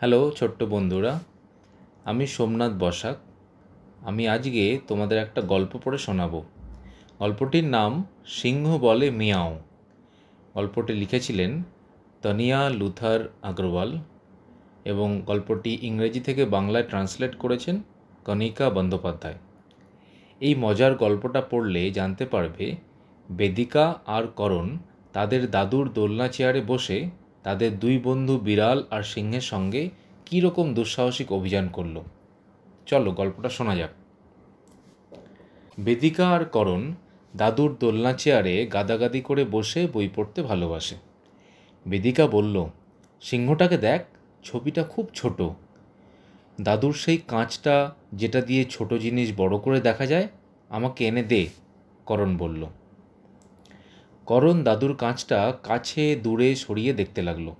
Hello, ছোট্ট বন্ধুরা। আমি সোমনাথ বসাক। আমি আজকে তোমাদের একটা গল্প পড়ে শোনাবো। গল্পটির নাম সিংহ বলে মিয়াও। গল্পটি লিখেছিলেন তনিয়া লুথার আগরওয়াল এবং গল্পটি ইংরেজি থেকে বাংলায় ট্রান্সলেট করেছেন কনিকা বন্দ্যোপাধ্যায়। এই মজার গল্পটা পড়লে জানতে পারবে, বেদিকা আর করণ তাদের দাদুর দোলনা চেয়ারে বসে তাদের দুই বন্ধু বিড়াল আর সিংহের সঙ্গে কী রকম দুঃসাহসিক অভিযান করল? চলো গল্পটা শোনা যাক। বেদিকা আর করণ দাদুর দোলনা চেয়ারে গাদাগাদি করে বসে বই পড়তে ভালোবাসে। বেদিকা বলল, সিংহটাকে দেখ, ছবিটা খুব ছোট। দাদুর সেই কাঁচটা, যেটা দিয়ে ছোট জিনিস বড় করে দেখা যায়, আমাকে এনে দে, করণ বলল। করণ দাদুর কাঁচটা কাছে দূরে সরিয়ে দেখতে লাগল।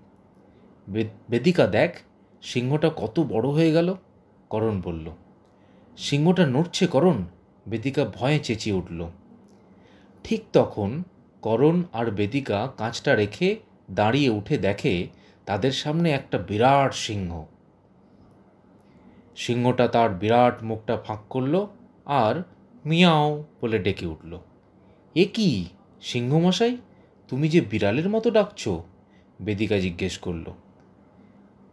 বেদিকা দেখ, সিংহটা কত বড় হয়ে গেল, করণ বলল। সিংহটা নড়ছে করণ, বেদিকা ভয়ে চেঁচিয়ে উঠল। ঠিক তখন করণ আর বেদিকা কাঁচটা রেখে দাঁড়িয়ে উঠে দেখে তাদের সামনে একটা বিরাট সিংহ। সিংহটা তার বিরাট মুখটা ফাঁক করল আর মিয়াও বলে ডেকে উঠল। এ কি? সিংহমশাই, তুমি যে বিড়ালের মতো ডাকছো, বেদিকা জিজ্ঞেস করল।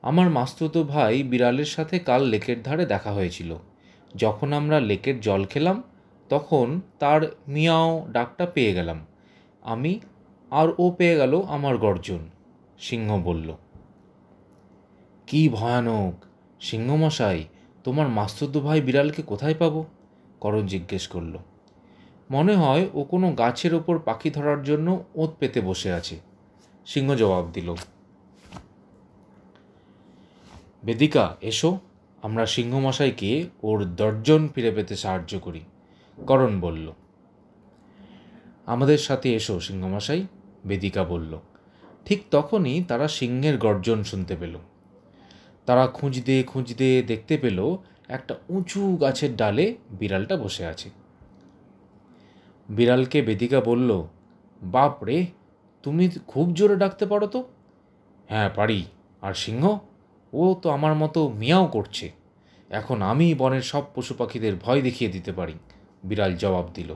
আমার মাস্তুতো ভাই বিড়ালের সাথে কাল লেকের ধারে দেখা হয়েছিল। যখন আমরা লেকের জল খেলাম, তখন তার মিয়াও ডাকটা পেয়ে গেলাম। আমি, আর ও পেয়ে গেল আমার গর্জন, সিংহ বলল। কি ভয়ানক, সিংহমশাই, তোমার মাস্তুতো ভাই বিড়ালকে কোথায় পাবো? করণ জিজ্ঞেস করল। মনে হয় ও কোনো গাছের ওপর পাখি ধরার জন্য ওঁত পেতে বসে আছে। সিংহ জবাব দিল, বেদিকা, এসো, আমরা সিংহমশাইকে ওর দর্জন ফিরে পেতে সাহায্য করি, করণ বলল। আমাদের সাথে এসো, সিংহমশাই, বেদিকা বলল। ঠিক তখনই তারা সিংহের গর্জন শুনতে পেল। তারা খুঁজতে খুঁজতে দেখতে পেল একটা উঁচু গাছের ডালে বিড়ালটা বসে আছে। বিড়ালকে বেদিকা বলল, বাপ রে, তুমি খুব জোরে ডাকতে পারো তো? হ্যাঁ পারি। আর সিংহ? ও তো আমার মতো মিয়াও করছে। এখন আমি বনের সব পশু পাখিদের ভয় দেখিয়ে দিতে পারি, বিড়াল জবাব দিল।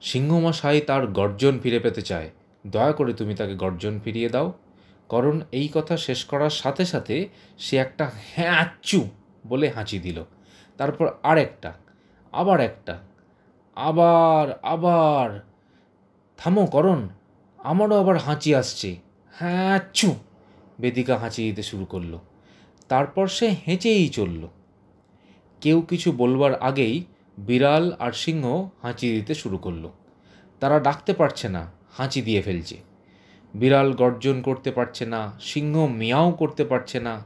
সিংহমশাই তার গর্জন ফিরে পেতে চায়। দয়া করে তুমি তাকে গর্জন ফিরিয়ে দাও। কারণ এই কথা শেষ করার সাথে সাথে সে একটা হ্যাঁচু বলে হাঁচি দিল। তারপর আর একটা আবার একটা আবার আবার। থামো, করণ। আমারও আবার হাঁচি আসছে। হ্যাঁ চু। বেদিকা হাঁচি দিতে শুরু করল। তারপর সে হেঁচেই চলল। কেউ কিছু বলবার আগেই বিড়াল আর সিংহ হাঁচি দিতে শুরু করল। তারা ডাকতে পারছে না, হাঁচি দিয়ে ফেলছে। বিড়াল গর্জন করতে পারছে না, সিংহ মিয়াও করতে পারছে না।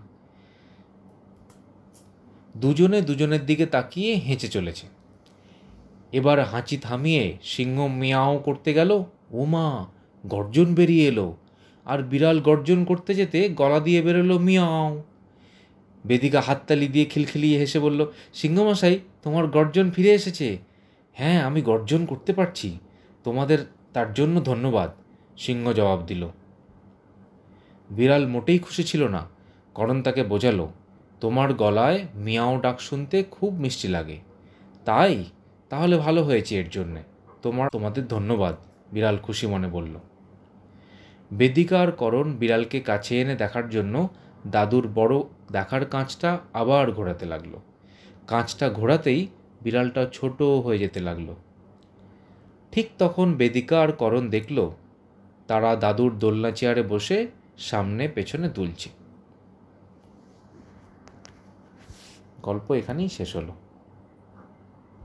দুজনে দুজনের দিকে তাকিয়ে হেঁচে চলেছে। এবার হাঁচি থামিয়ে সিংহ মিয়াও করতে গেল। ওমা, গর্জন বেরিয়ে এলো। আর বিড়াল গর্জন করতে যেতে গলা দিয়ে বেরোলো মিয়াও। বেদিকা হাততালি দিয়ে খিলখিলিয়ে হেসে বলল, সিংহমশাই, তোমার গর্জন ফিরে এসেছে। হ্যাঁ আমি গর্জন করতে পারছি। তোমাদের তার জন্য ধন্যবাদ, সিংহ জবাব দিল। বিড়াল মোটেই খুশি ছিল না। করণ তাকে বোঝালো, তোমার গলায় মিয়াও ডাক শুনতে খুব মিষ্টি লাগে। তাই তাহলে ভালো হয়েছে এর জন্যে। তোমার, তোমাদের ধন্যবাদ, বিড়াল খুশি মনে বলল। বেদিকা আর করণ বিড়ালকে কাছে এনে দেখার জন্য দাদুর বড় দেখার কাঁচটা আবার ঘোরাতে লাগল। কাঁচটা ঘোরাতেই বিড়ালটা ছোট হয়ে যেতে লাগল। ঠিক তখন বেদিকা আর করণ দেখল, তারা দাদুর দোলনা চেয়ারে বসে সামনে পেছনে তুলছে গল্প এখানেই শেষ হলো।